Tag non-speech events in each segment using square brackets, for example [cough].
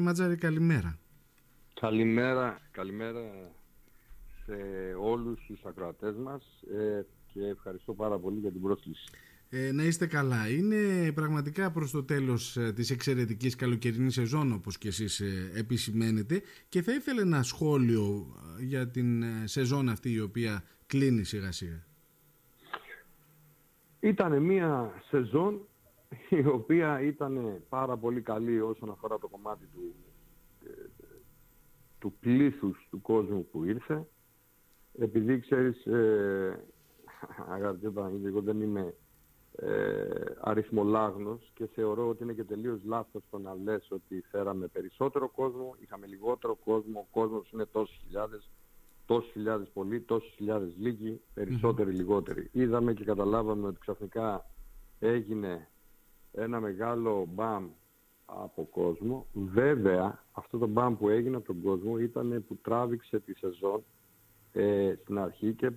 Ματζάρη, καλημέρα. Καλημέρα, καλημέρα σε όλους τους ακροατές μας ε, και ευχαριστώ πάρα πολύ για την πρόσκληση. Ε, να είστε καλά. Είναι πραγματικά προς το τέλος ε, της εξαιρετικής καλοκαιρινής σεζόν όπως και εσείς ε, επισημαίνετε και θα ήθελα ένα σχόλιο ε, για την σεζόν αυτή η οποία κλείνει σιγά σιγά. Ήταν μια σεζόν [laughs] η οποία ήταν πάρα πολύ καλή όσον αφορά το κομμάτι του, του πλήθους του κόσμου που ήρθε. Επειδή ξέρεις, ε, [laughs] αγαπητέ εγώ δεν είμαι ε, αριθμολάγνος και θεωρώ ότι είναι και τελείως λάθος το να λες ότι φέραμε περισσότερο κόσμο, είχαμε λιγότερο κόσμο, ο κόσμος είναι τόσοι χιλιάδες, τόσοι χιλιάδες πολλοί, τόσοι χιλιάδες λίγοι, λιγότεροι. Είδαμε και καταλάβαμε ότι ξαφνικά έγινε ένα μεγάλο μπαμ από κόσμο. Βέβαια, αυτό το μπαμ που έγινε από τον κόσμο ήταν που τράβηξε τη σεζόν ε, στην αρχή και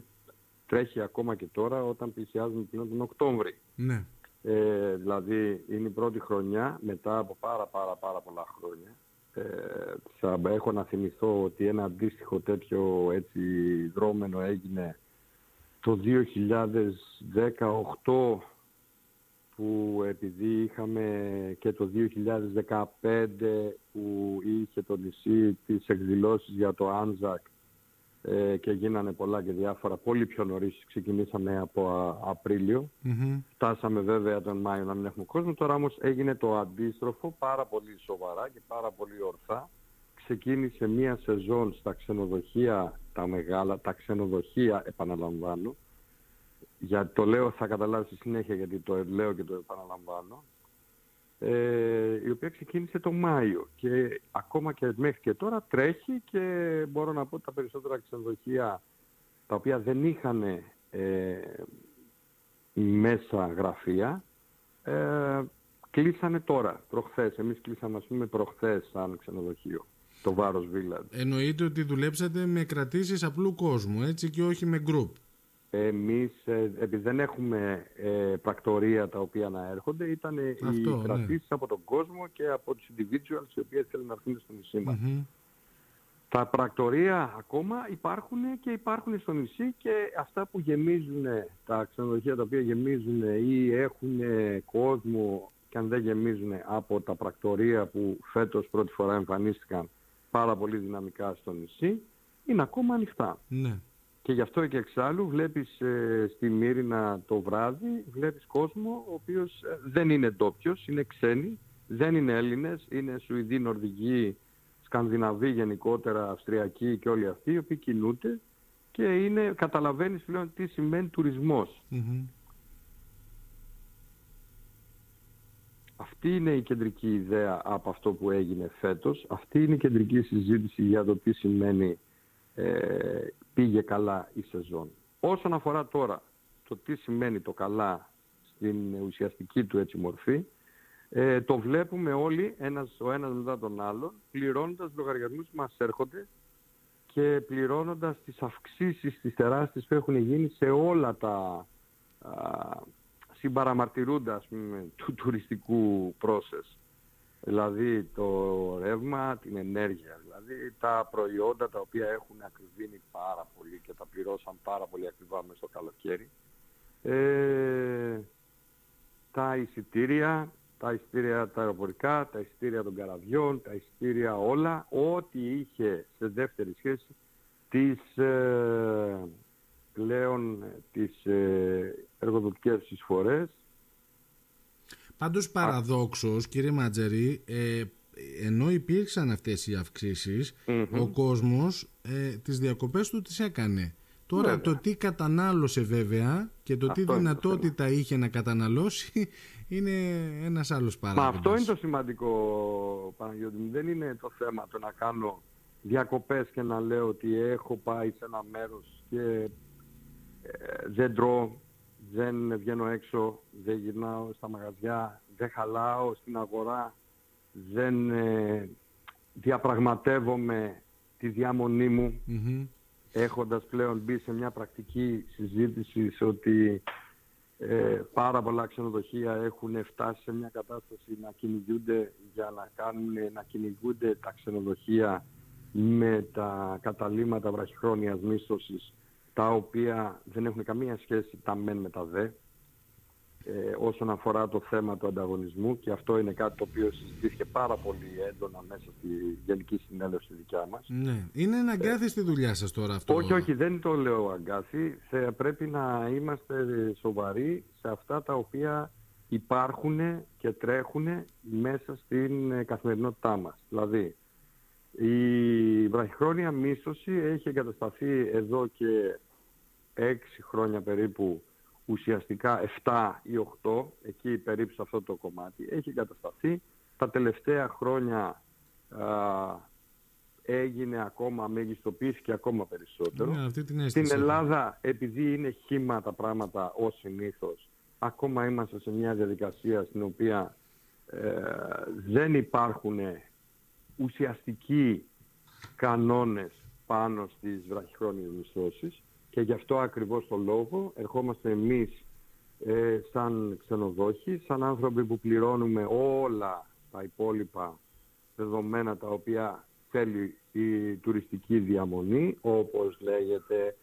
τρέχει ακόμα και τώρα όταν πλησιάζουμε πλέον τον Οκτώβρη. Ναι. Ε, δηλαδή είναι η πρώτη χρονιά μετά από πάρα πάρα πάρα πολλά χρόνια. Ε, θα έχω να θυμηθώ ότι ένα αντίστοιχο τέτοιο έτσι δρόμενο έγινε το 2018 που επειδή είχαμε και το 2015 που είχε το νησί τις εκδηλώσεις για το Άνζακ ε, και γίνανε πολλά και διάφορα. Πολύ πιο νωρίς ξεκινήσαμε από Απρίλιο. Φτάσαμε βέβαια τον Μάιο να μην έχουμε κόσμο. Τώρα όμως έγινε το αντίστροφο πάρα πολύ σοβαρά και πάρα πολύ ορθά. Ξεκίνησε μία σεζόν στα ξενοδοχεία τα μεγάλα, τα ξενοδοχεία επαναλαμβάνω, για το λέω θα καταλάβεις στη συνέχεια γιατί το λέω και το επαναλαμβάνω, ε, η οποία ξεκίνησε το Μάιο και ακόμα και μέχρι και τώρα τρέχει και μπορώ να πω ότι τα περισσότερα ξενοδοχεία τα οποία δεν είχαν ε, μέσα γραφεία ε, κλείσανε τώρα, προχθές. Εμείς κλείσαμε ας πούμε προχθές σαν ξενοδοχείο, το Βάρος Village. Εννοείται ότι δουλέψατε με κρατήσεις απλού κόσμου, έτσι και όχι με group. Εμείς, ε, επειδή δεν έχουμε ε, πρακτορία τα οποία να έρχονται, ήταν οι ναι. κρατήσεις από τον κόσμο και από τους individuals οι οποίοι θέλουν να έρθουν στο νησί μας. Τα πρακτορία ακόμα υπάρχουν και υπάρχουν στο νησί και αυτά που γεμίζουν, τα ξενοδοχεία τα οποία γεμίζουν ή έχουν κόσμο και αν δεν γεμίζουν από τα πρακτορία που φέτος πρώτη φορά εμφανίστηκαν πάρα πολύ δυναμικά στο νησί, είναι ακόμα ανοιχτά. Ναι. Και γι' αυτό και εξάλλου βλέπεις ε, στη Μύρινα το βράδυ, βλέπεις κόσμο ο οποίος ε, δεν είναι ντόπιος, είναι ξένοι, δεν είναι Έλληνες, είναι Σουηδοί, Νορβηγοί, Σκανδιναβοί γενικότερα, Αυστριακοί και όλοι αυτοί, οι οποίοι κινούνται και είναι, καταλαβαίνεις πλέον τι σημαίνει Αυτή είναι η κεντρική ιδέα από αυτό που έγινε φέτος. Αυτή είναι η κεντρική συζήτηση για το τι σημαίνει ε, πήγε καλά η σεζόν. Όσον αφορά τώρα το τι σημαίνει το καλά στην ουσιαστική του έτσι μορφή, ε, το βλέπουμε όλοι ένας, ο ένας μετά τον άλλον, πληρώνοντας λογαριασμούς που μας έρχονται και πληρώνοντας τις αυξήσεις, τις τεράστιες που έχουν γίνει σε όλα τα α, συμπαραμαρτυρούντα του τουριστικού process δηλαδή το ρεύμα, την ενέργεια, δηλαδή τα προϊόντα τα οποία έχουν ακριβήνει πάρα πολύ και τα πληρώσαν πάρα πολύ ακριβά μέσα στο καλοκαίρι. Ε, τα εισιτήρια, τα εισιτήρια τα αεροπορικά, τα εισιτήρια των καραβιών, τα εισιτήρια όλα, ό,τι είχε σε δεύτερη σχέση τις ε, πλέον τις ε, εργοδοτικές εισφορές Πάντως παραδόξως, κύριε Ματζερή, ε, ενώ υπήρξαν αυτές οι αυξησεις ο κόσμος ε, τις διακοπές του τις έκανε. Τώρα το τι κατανάλωσε βέβαια και το τι δυνατότητα είχε να καταναλώσει [laughs] είναι ένας άλλος παράγοντας. Μα αυτό είναι το σημαντικό Παναγιώτη μου. Δεν είναι το θέμα το να κάνω διακοπές και να λέω ότι έχω πάει σε ένα μέρος και ε, δεν τρώω δεν βγαίνω έξω, δεν γυρνάω στα μαγαζιά, δεν χαλάω στην αγορά, δεν ε, διαπραγματεύομαι τη διαμονή μου, έχοντας πλέον μπει σε μια πρακτική συζήτηση ότι Ε, πάρα πολλά ξενοδοχεία έχουν φτάσει σε μια κατάσταση να κυνηγούνται για να, κάνουν, να κυνηγούνται τα ξενοδοχεία με τα καταλήμματα βραχυχρόνιας μίσθωσης τα οποία δεν έχουν καμία σχέση τα μεν με τα δε ε, όσον αφορά το θέμα του ανταγωνισμού και αυτό είναι κάτι το οποίο συζητήθηκε πάρα πολύ έντονα μέσα στη Γενική Συνέλευση δικιά μας. Ναι. Είναι ένα αγκάθι στη δουλειά σας τώρα αυτό. Όχι, όχι, δεν το λέω αγκάθι. πρέπει να είμαστε σοβαροί σε αυτά τα οποία υπάρχουν και τρέχουν μέσα στην καθημερινότητά μας. Δηλαδή, η βραχυχρόνια μίσθωση έχει εγκατασταθεί εδώ και έξι χρόνια περίπου ουσιαστικά 7 ή 8, εκεί περίπου σε αυτό το κομμάτι, έχει εγκατασταθεί. Τα τελευταία χρόνια α, έγινε ακόμα, μεγιστοποιήθηκε ακόμα περισσότερο. Ναι, αυτή την Στην Ελλάδα, επειδή είναι χήμα τα πράγματα ως συνήθως, ακόμα είμαστε σε μια διαδικασία στην οποία ε, δεν υπάρχουν ουσιαστικοί κανόνες πάνω στις βραχυχρόνιες μισθώσεις και γι' αυτό ακριβώς το λόγο ερχόμαστε εμείς ε, σαν ξενοδόχοι, σαν άνθρωποι που πληρώνουμε όλα τα υπόλοιπα δεδομένα τα οποία θέλει η τουριστική διαμονή, όπως λέγεται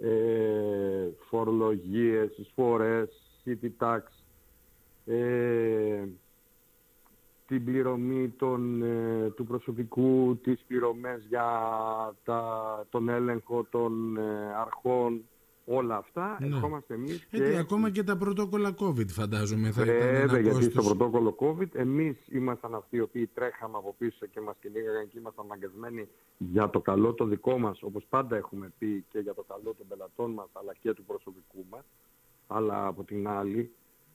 ε, φορολογίες, εισφορές, city tax, ε, την πληρωμή των, ε, του προσωπικού, τις πληρωμές για τα, τον έλεγχο των ε, αρχών, όλα αυτά, ναι. ερχόμαστε εμείς και... Έτσι, ακόμα και τα πρωτόκολλα COVID φαντάζομαι θα ήταν ένα γιατί στο πρωτόκολλο COVID εμείς ήμασταν αυτοί οι οποίοι τρέχαμε από πίσω και μας κυνήγαγαν και ήμασταν αναγκασμένοι για το καλό το δικό μας, όπως πάντα έχουμε πει και για το καλό των πελατών μας αλλά και του προσωπικού μας, αλλά από την άλλη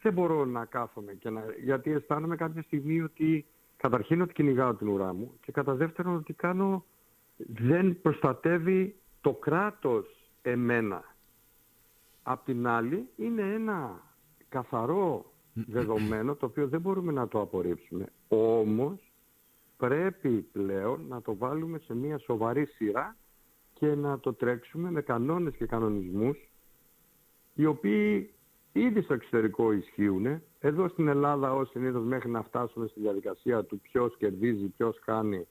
δεν μπορώ να κάθομαι και να... γιατί αισθάνομαι κάποια στιγμή ότι καταρχήν ότι κυνηγάω την ουρά μου και κατά δεύτερον ότι κάνω δεν προστατεύει το κράτος εμένα. Απ' την άλλη είναι ένα καθαρό δεδομένο το οποίο δεν μπορούμε να το απορρίψουμε. Όμως πρέπει πλέον να το βάλουμε σε μια σοβαρή σειρά και να το τρέξουμε με κανόνες και κανονισμούς οι οποίοι ήδη στο εξωτερικό ισχύουν. Εδώ στην Ελλάδα ως συνήθως μέχρι να φτάσουμε στη διαδικασία του ποιος κερδίζει, ποιος κάνει,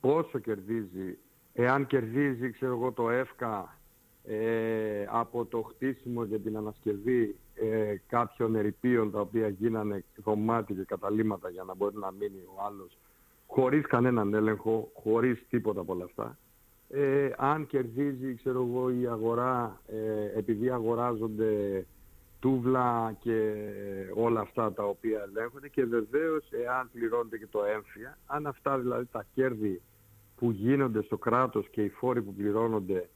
πόσο κερδίζει, εάν κερδίζει ξέρω εγώ το ΕΦΚΑ ε, από το χτίσιμο για την ανασκευή ε, κάποιων ερηπείων τα οποία γίνανε δωμάτια και καταλήμματα για να μπορεί να μείνει ο άλλος χωρίς κανέναν έλεγχο, χωρίς τίποτα από όλα αυτά. Ε, αν κερδίζει ξέρω εγώ η αγορά ε, επειδή αγοράζονται τούβλα και όλα αυτά τα οποία ελέγχονται και βεβαίως εάν πληρώνεται και το έμφυα, αν αυτά δηλαδή τα κέρδη που γίνονται στο κράτος και οι φόροι που πληρώνονται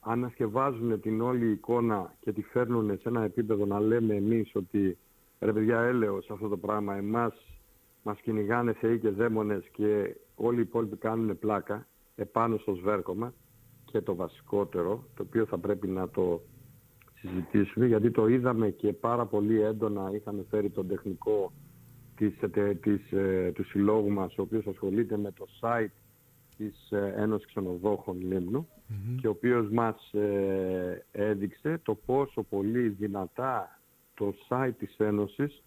ανασκευάζουν την όλη εικόνα και τη φέρνουν σε ένα επίπεδο να λέμε εμείς ότι ρε παιδιά έλεος αυτό το πράγμα εμάς μας κυνηγάνε θεοί και δαίμονες και όλοι οι υπόλοιποι κάνουν πλάκα επάνω στο σβέρκο και το βασικότερο το οποίο θα πρέπει να το συζητήσουμε γιατί το είδαμε και πάρα πολύ έντονα. Είχαμε φέρει τον τεχνικό της, της, ε, του συλλόγου μας ο οποίος ασχολείται με το site της ε, Ένωσης Ξενοδόχων και ο οποίος μας ε, έδειξε το πόσο πολύ δυνατά το site της Ένωσης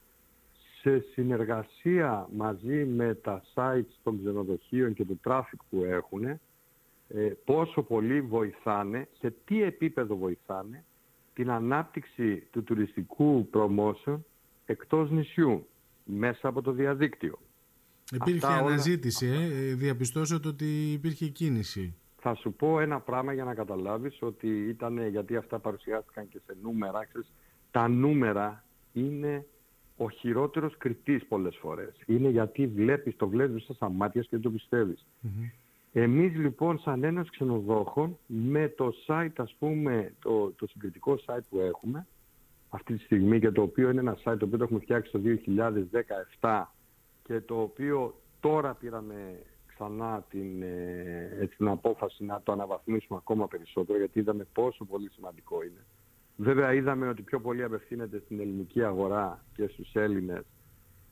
σε συνεργασία μαζί με τα sites των ξενοδοχείων και του traffic που έχουν πόσο πολύ βοηθάνε, σε τι επίπεδο βοηθάνε την ανάπτυξη του τουριστικού promotion εκτός νησιού, μέσα από το διαδίκτυο. Υπήρχε αναζήτηση, ε, διαπιστώσατε ότι υπήρχε κίνηση. Θα σου πω ένα πράγμα για να καταλάβεις ότι ήταν, γιατί αυτά παρουσιάστηκαν και σε νούμερα, ξέρεις, τα νούμερα είναι ο χειρότερος κριτής πολλές φορές. Είναι γιατί βλέπεις, το βλέπεις στα μάτια και δεν το πιστευεις εμείς λοιπόν σαν ένας ξενοδόχων με το site ας πούμε, το, το συγκριτικό site που έχουμε αυτή τη στιγμή και το οποίο είναι ένα site το οποίο το έχουμε φτιάξει το 2017 και το οποίο τώρα πήραμε ξανά την, ε, την απόφαση να το αναβαθμίσουμε ακόμα περισσότερο γιατί είδαμε πόσο πολύ σημαντικό είναι. Βέβαια είδαμε ότι πιο πολύ απευθύνεται στην ελληνική αγορά και στους Έλληνες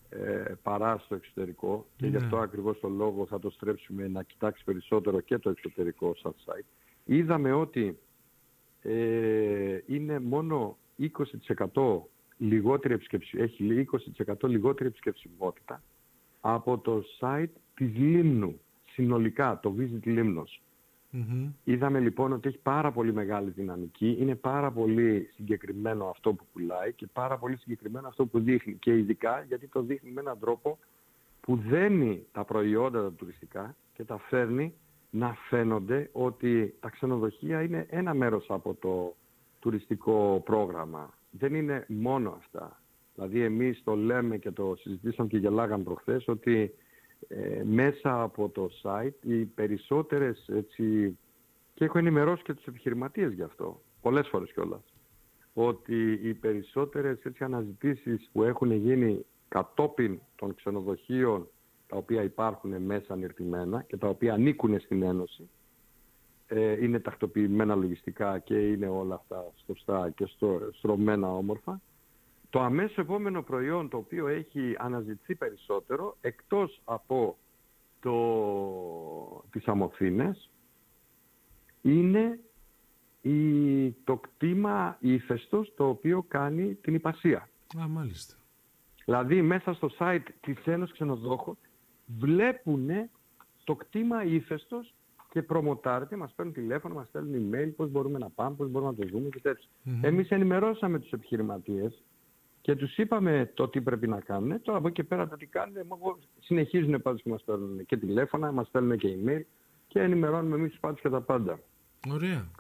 ε, παρά στο εξωτερικό και γι' αυτό ναι. ακριβώς το λόγο θα το στρέψουμε να κοιτάξει περισσότερο και το εξωτερικό σαν site. Είδαμε ότι ε, είναι μόνο 20% λιγότερη επισκεψη... έχει 20% λιγότερη επισκεψιμότητα από το site της Λίμνου, συνολικά, το Visit Limnos. Είδαμε λοιπόν ότι έχει πάρα πολύ μεγάλη δυναμική, είναι πάρα πολύ συγκεκριμένο αυτό που πουλάει και πάρα πολύ συγκεκριμένο αυτό που δείχνει και ειδικά γιατί το δείχνει με έναν τρόπο που δένει τα προϊόντα τα τουριστικά και τα φέρνει να φαίνονται ότι τα ξενοδοχεία είναι ένα μέρος από το τουριστικό πρόγραμμα. Δεν είναι μόνο αυτά. Δηλαδή εμείς το λέμε και το συζητήσαμε και γελάγαμε προχθές ότι ε, μέσα από το site. Οι περισσότερες έτσι, και έχω ενημερώσει και τους επιχειρηματίες γι' αυτό, πολλές φορές κιόλας, ότι οι περισσότερες έτσι, αναζητήσεις που έχουν γίνει κατόπιν των ξενοδοχείων τα οποία υπάρχουν μέσα ανερτημένα και τα οποία ανήκουν στην Ένωση, ε, είναι τακτοποιημένα λογιστικά και είναι όλα αυτά σωστά και στρωμένα όμορφα, το αμέσως επόμενο προϊόν το οποίο έχει αναζητηθεί περισσότερο, εκτός από το, τις αμοθήνες, είναι η, το κτήμα ύφεστος το οποίο κάνει την υπασία. Α, μάλιστα. Δηλαδή μέσα στο site της Ένωσης Ξενοδόχων βλέπουν το κτήμα ύφεστος και προμοτάρεται, μας παίρνουν τηλέφωνο, μας στέλνουν email, πώς μπορούμε να πάμε, πώς μπορούμε να το δούμε και τέτοια. Εμείς ενημερώσαμε τους επιχειρηματίες και τους είπαμε το τι πρέπει να κάνουν. Τώρα από εκεί και πέρα το τι κάνουν, συνεχίζουν πάντως και μας παίρνουν και τηλέφωνα, μας στέλνουν και email και ενημερώνουμε εμείς τους πάντως και τα πάντα. Ωραία.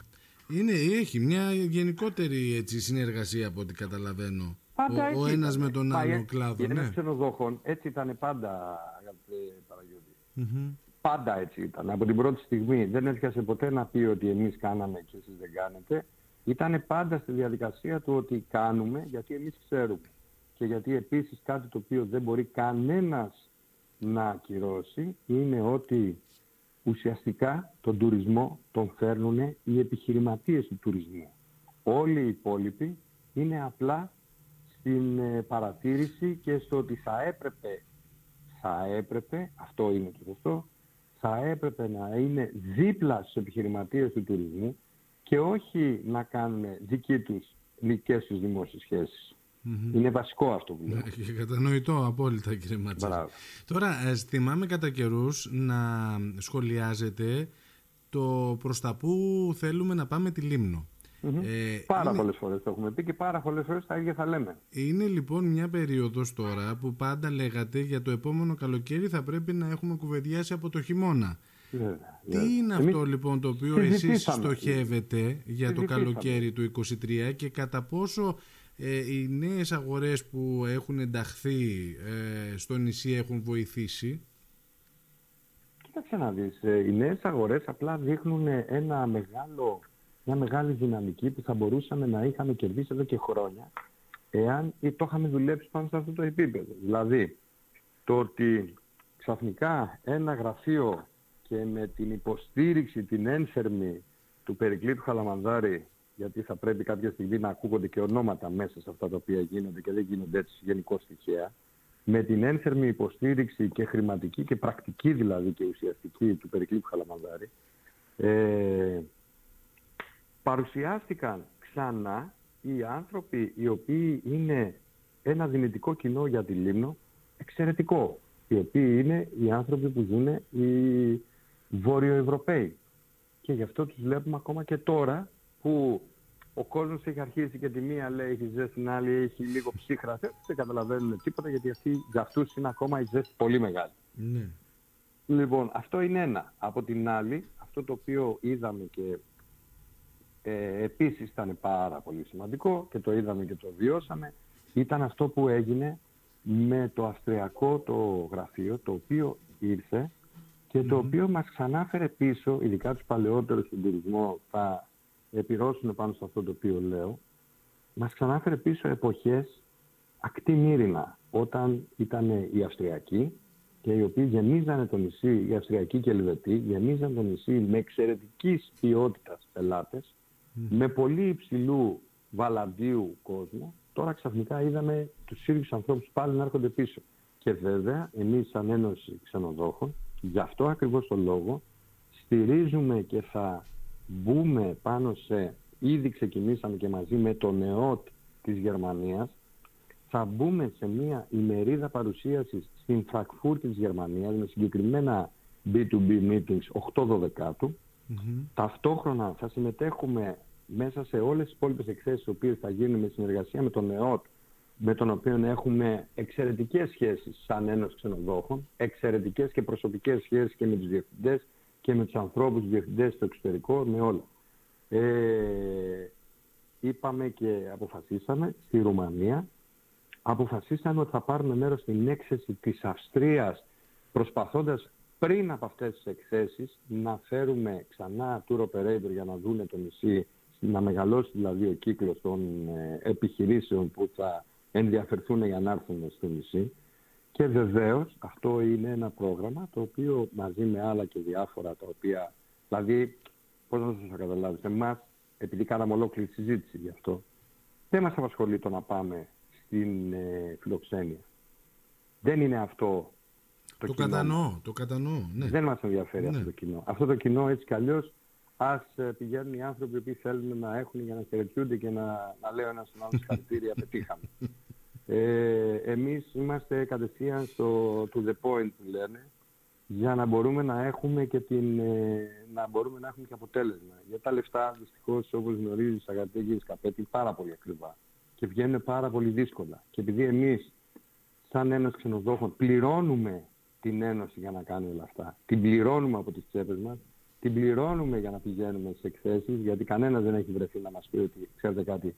Είναι, έχει μια γενικότερη έτσι, συνεργασία από ό,τι καταλαβαίνω. Πάντα ο, ο ένας με τον άλλο κλάδο. Για ναι. ξενοδόχων έτσι ήταν πάντα, αγαπητέ Παραγιώτη. Πάντα έτσι ήταν. Από την πρώτη στιγμή δεν έρχεσαι ποτέ να πει ότι εμείς κάναμε και εσείς δεν κάνετε ήταν πάντα στη διαδικασία του ότι κάνουμε γιατί εμείς ξέρουμε. Και γιατί επίσης κάτι το οποίο δεν μπορεί κανένας να ακυρώσει είναι ότι ουσιαστικά τον τουρισμό τον φέρνουν οι επιχειρηματίες του τουρισμού. Όλοι οι υπόλοιποι είναι απλά στην ε, παρατήρηση και στο ότι θα έπρεπε, θα έπρεπε, αυτό είναι το σωστό, θα έπρεπε να είναι δίπλα στους επιχειρηματίες του τουρισμού και όχι να κάνουν δική τους δικές τους δημόσιες Είναι βασικό αυτό που λέω. Ναι, κατανοητό απόλυτα κύριε Ματσέλη. Τώρα ε, θυμάμαι κατά καιρούς να σχολιάζετε το προς τα που θέλουμε να πάμε τη Λίμνο. Ε, πάρα είναι... πολλές φορές το έχουμε πει και πάρα πολλές φορές τα ίδια θα λέμε. Είναι λοιπόν μια περίοδος τώρα που πάντα λέγατε για το επόμενο καλοκαίρι θα πρέπει να έχουμε κουβεντιάσει από το χειμώνα. Τι είναι αυτό λοιπόν το οποίο εσείς στοχεύετε για το καλοκαίρι του 2023 και κατά πόσο ε, οι νέες αγορές που έχουν ενταχθεί ε, στο νησί έχουν βοηθήσει; Κοίταξε να δεις, ε, οι νέες αγορές απλά δείχνουν ένα μεγάλο, μια μεγάλη δυναμική που θα μπορούσαμε να είχαμε κερδίσει εδώ και χρόνια εάν το είχαμε δουλέψει πάνω σε αυτό το επίπεδο. Δηλαδή, το ότι ξαφνικά ένα γραφείο και με την υποστήριξη, την ένθερμη του Περικλήτου Χαλαμανδάρη, γιατί θα πρέπει κάποια στιγμή να ακούγονται και ονόματα μέσα σε αυτά τα οποία γίνονται και δεν γίνονται έτσι γενικώ τυχαία, με την ένθερμη υποστήριξη και χρηματική και πρακτική δηλαδή και ουσιαστική του Περικλήτου Χαλαμανδάρη, ε, παρουσιάστηκαν ξανά οι άνθρωποι οι οποίοι είναι ένα δυνητικό κοινό για τη Λίμνο, εξαιρετικό, οι οποίοι είναι οι άνθρωποι που ζουν οι Βόρειο-Ευρωπαίοι. Και γι' αυτό τους βλέπουμε ακόμα και τώρα που ο κόσμος έχει αρχίσει και τη μία λέει έχει ζέστη, την άλλη έχει λίγο ψύχρα. Δεν καταλαβαίνουν τίποτα γιατί αυτοί, για αυτούς είναι ακόμα η ζέστη πολύ μεγάλη. Ναι. Λοιπόν, αυτό είναι ένα. Από την άλλη, αυτό το οποίο είδαμε και ε, επίσης ήταν πάρα πολύ σημαντικό και το είδαμε και το βιώσαμε, ήταν αυτό που έγινε με το αυστριακό το γραφείο, το οποίο ήρθε και το οποίο μας ξανάφερε πίσω, ειδικά τους παλαιότερους στον τουρισμό θα επιρρώσουν πάνω σε αυτό το οποίο λέω, μας ξανάφερε πίσω εποχές ακτή μύρινα, όταν ήταν οι Αυστριακοί και οι οποίοι γεμίζανε το νησί, οι Αυστριακοί και οι Ελβετοί, γεμίζαν το νησί με εξαιρετικής ποιότητας πελάτες, με πολύ υψηλού βαλαντίου κόσμο. Τώρα ξαφνικά είδαμε τους ίδιους ανθρώπους πάλι να έρχονται πίσω. Και βέβαια, εμείς σαν Ένωση Ξενοδόχων, Γι' αυτό ακριβώς το λόγο στηρίζουμε και θα μπούμε πάνω σε, ήδη ξεκινήσαμε και μαζί με το ΝΕΟΤ της Γερμανίας, θα μπούμε σε μια ημερίδα παρουσίασης στην Φραγκφούρτη της Γερμανίας με συγκεκριμένα B2B meetings 8-12 του. Ταυτόχρονα θα συμμετέχουμε μέσα σε όλες τις υπόλοιπες εκθέσεις οι οποίες θα γίνουν με συνεργασία με τον ΕΟΤ με τον οποίο έχουμε εξαιρετικές σχέσεις σαν Ένωση Ξενοδόχων, εξαιρετικές και προσωπικές σχέσεις και με τους διευθυντές και με τους ανθρώπους διευθυντές στο εξωτερικό, με όλα. Ε, είπαμε και αποφασίσαμε στη Ρουμανία, αποφασίσαμε ότι θα πάρουμε μέρος στην έξεση της Αυστρίας προσπαθώντας πριν από αυτές τις εκθέσεις να φέρουμε ξανά tour operator για να δούνε το νησί, να μεγαλώσει δηλαδή ο κύκλος των ε, επιχειρήσεων που θα ενδιαφερθούν για να έρθουν στο νησί. Και βεβαίως αυτό είναι ένα πρόγραμμα το οποίο μαζί με άλλα και διάφορα τα οποία, δηλαδή, πώς να σας καταλάβετε, εμάς, επειδή κάναμε ολόκληρη συζήτηση γι' αυτό, δεν μας απασχολεί το να πάμε στην ε, φιλοξένεια. Δεν είναι αυτό το, το κοινό. Κατανοώ, το κατανοώ, ναι. Δεν μας ενδιαφέρει ναι. αυτό το κοινό. Αυτό το κοινό έτσι κι αλλιώς ας ε, πηγαίνουν οι άνθρωποι που θέλουν να έχουν για να χαιρετιούνται και να, να λέω ένα στον άλλο συγχαρητήρια, [laughs] πετύχαμε. Ε, εμείς είμαστε κατευθείαν στο to the point που λένε για να μπορούμε να έχουμε και, την, ε, να μπορούμε να έχουμε και αποτέλεσμα. Για τα λεφτά, δυστυχώς, όπως γνωρίζεις, αγαπητέ κύριε Σκαπέτη, πάρα πολύ ακριβά και βγαίνουν πάρα πολύ δύσκολα. Και επειδή εμείς, σαν ένας ξενοδόχων, πληρώνουμε την Ένωση για να κάνει όλα αυτά, την πληρώνουμε από τις τσέπες μας, την πληρώνουμε για να πηγαίνουμε σε εκθέσεις, γιατί κανένας δεν έχει βρεθεί να μας πει ότι, ξέρετε κάτι,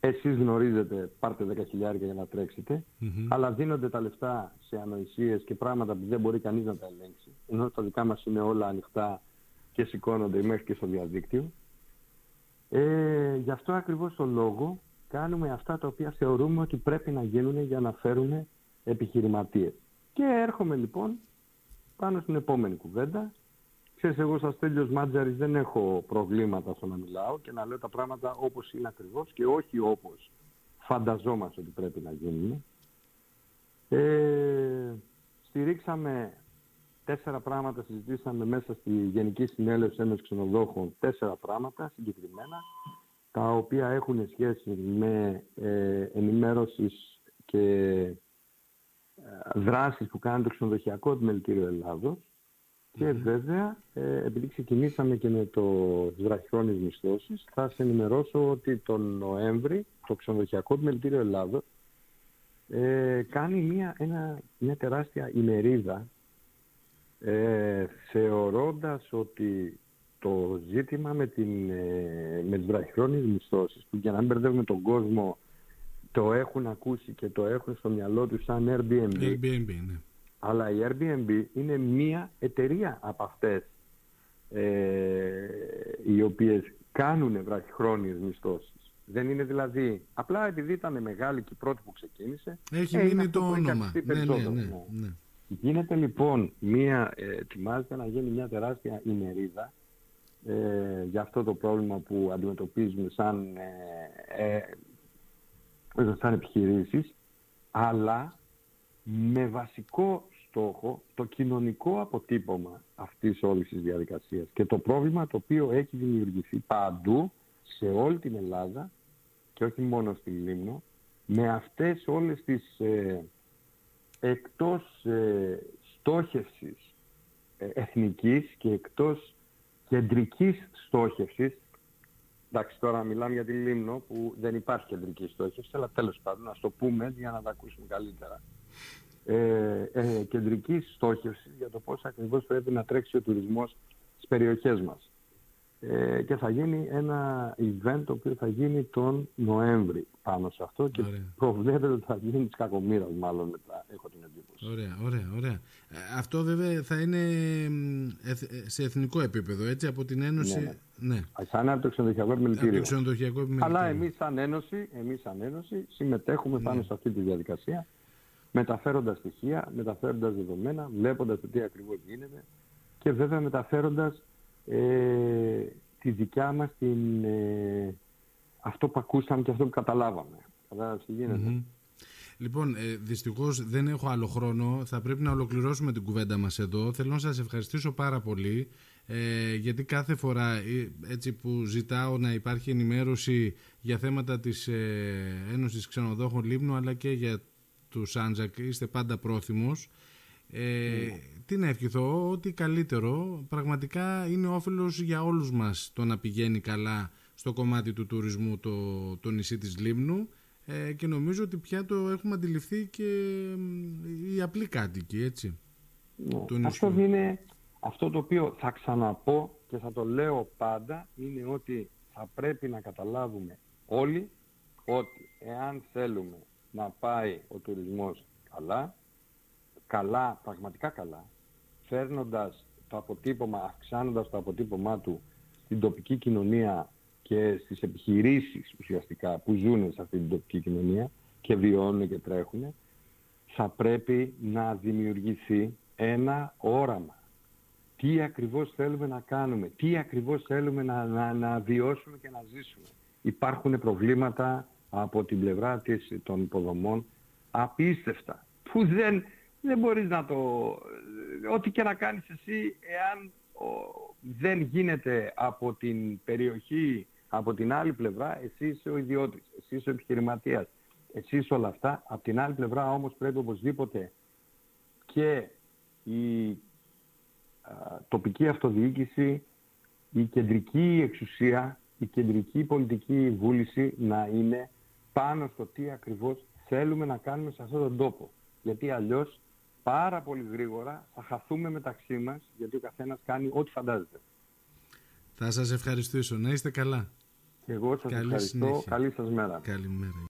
εσείς γνωρίζετε, πάρτε 10 χιλιάρια για να τρεξετε αλλά δίνονται τα λεφτά σε ανοησίες και πράγματα που δεν μπορεί κανείς να τα ελέγξει, ενώ τα δικά μας είναι όλα ανοιχτά και σηκώνονται μέχρι και στο διαδίκτυο. Ε, γι' αυτό ακριβώς το λόγο κάνουμε αυτά τα οποία θεωρούμε ότι πρέπει να γίνουν για να φέρουν επιχειρηματίες. Και έρχομαι λοιπόν πάνω στην επόμενη κουβέντα Ξέρεις, εγώ σαν τέλειος μάτζαρης δεν έχω προβλήματα στο να μιλάω και να λέω τα πράγματα όπως είναι ακριβώς και όχι όπως φανταζόμαστε ότι πρέπει να γίνουν. Ε, στηρίξαμε τέσσερα πράγματα, συζητήσαμε μέσα στη Γενική Συνέλευση Ένωσης Ξενοδόχων τέσσερα πράγματα συγκεκριμένα, τα οποία έχουν σχέση με ε, ενημέρωσης και ε, δράσεις που κάνει το ξενοδοχειακό επιμελητήριο Ελλάδος, και βέβαια, ε, επειδή ξεκινήσαμε και με το βραχυχρόνιες μισθώσεις, θα σε ενημερώσω ότι τον Νοέμβρη το ξενοδοχειακό επιμελητήριο Ελλάδος ε, κάνει μια, ένα, μια τεράστια ημερίδα ε, θεωρώντας ότι το ζήτημα με, την, ε, με τις βραχυχρόνιες μισθώσεις που για να μην μπερδεύουμε τον κόσμο το έχουν ακούσει και το έχουν στο μυαλό τους σαν Airbnb, Airbnb ναι. Αλλά η Airbnb είναι μία εταιρεία από αυτές ε, οι οποίες κάνουν βραχυχρόνιες μισθώσεις. Δεν είναι δηλαδή, απλά επειδή ήταν μεγάλη και η πρώτη που ξεκίνησε, έχει ε, μείνει το όνομα. Ναι, ναι, ναι, ναι, ναι. Γίνεται λοιπόν μία, ε, ετοιμάζεται να γίνει μια τεράστια ημερίδα ε, για αυτό το πρόβλημα που αντιμετωπίζουμε σαν, ε, ε, σαν επιχειρήσεις, αλλά με βασικό στόχο το κοινωνικό αποτύπωμα αυτής όλης της διαδικασίας και το πρόβλημα το οποίο έχει δημιουργηθεί παντού σε όλη την Ελλάδα και όχι μόνο στη Λίμνο με αυτές όλες τις ε, εκτός ε, στόχευσης ε, εθνικής και εκτός κεντρικής στόχευσης Εντάξει, τώρα μιλάμε για τη Λίμνο που δεν υπάρχει κεντρική στόχευση, αλλά τέλος πάντων να το πούμε για να τα ακούσουμε καλύτερα ε, ε, κεντρική στόχευση για το πώς ακριβώς πρέπει να τρέξει ο τουρισμός στις περιοχές μας. Ε, και θα γίνει ένα event το οποίο θα γίνει τον Νοέμβρη πάνω σε αυτό και προβλέπεται ότι θα γίνει της κακομήρας μάλλον μετά, έχω την εντύπωση. Ωραία, ωραία, ωραία. Ε, αυτό βέβαια θα είναι σε εθνικό επίπεδο, έτσι, από την Ένωση... Ναι, ναι. ναι. Σαν από το ξενοδοχειακό επιμελητήριο. επιμελητήριο. Αλλά εμείς σαν Ένωση, εμείς σαν Ένωση συμμετέχουμε πάνω ναι. σε αυτή τη διαδικασία μεταφέροντας στοιχεία, μεταφέροντας δεδομένα, βλέποντας το τι ακριβώς γίνεται και βέβαια μεταφέροντας ε, τη δικιά μας την, ε, αυτό που ακούσαμε και αυτό που καταλάβαμε. Κατάλαβες τι γίνεται. Λοιπόν, ε, δυστυχώς δεν έχω άλλο χρόνο. Θα πρέπει να ολοκληρώσουμε την κουβέντα μας εδώ. Θέλω να σας ευχαριστήσω πάρα πολύ. ε, γιατί κάθε φορά ε, έτσι που ζητάω να υπάρχει ενημέρωση για θέματα της ε, Ένωσης Ξενοδόχων Λίμνου αλλά και για του Σάντζακ είστε πάντα πρόθυμος ε, Τι να ευχηθώ, ότι καλύτερο πραγματικά είναι όφελος για όλους μας το να πηγαίνει καλά στο κομμάτι του τουρισμού το, το νησί της Λίμνου ε, και νομίζω ότι πια το έχουμε αντιληφθεί και οι απλοί κάτοικοι, έτσι. Ναι. Αυτό είναι αυτό το οποίο θα ξαναπώ και θα το λέω πάντα είναι ότι θα πρέπει να καταλάβουμε όλοι ότι εάν θέλουμε να πάει ο τουρισμός καλά, καλά, πραγματικά καλά, φέρνοντας το αποτύπωμα, αυξάνοντας το αποτύπωμά του στην τοπική κοινωνία και στις επιχειρήσεις ουσιαστικά που ζουν σε αυτή την τοπική κοινωνία και βιώνουν και τρέχουν, θα πρέπει να δημιουργηθεί ένα όραμα. Τι ακριβώς θέλουμε να κάνουμε, τι ακριβώς θέλουμε να, να, να βιώσουμε και να ζήσουμε. Υπάρχουν προβλήματα από την πλευρά της, των υποδομών απίστευτα που δεν, δεν μπορείς να το... Ό,τι και να κάνεις εσύ εάν δεν γίνεται από την περιοχή, από την άλλη πλευρά, εσύ είσαι ο ιδιώτης, εσύ είσαι ο επιχειρηματίας, εσύ είσαι όλα αυτά. Από την άλλη πλευρά όμως πρέπει οπωσδήποτε και η τοπική αυτοδιοίκηση, η κεντρική εξουσία, η κεντρική πολιτική βούληση να είναι πάνω στο τι ακριβώς θέλουμε να κάνουμε σε αυτόν τον τόπο. Γιατί αλλιώς πάρα πολύ γρήγορα θα χαθούμε μεταξύ μας, γιατί ο καθένας κάνει ό,τι φαντάζεται. Θα σας ευχαριστήσω. Να είστε καλά. Και εγώ σας Καλή ευχαριστώ. Συνέχεια. Καλή σας μέρα. Καλημέρα.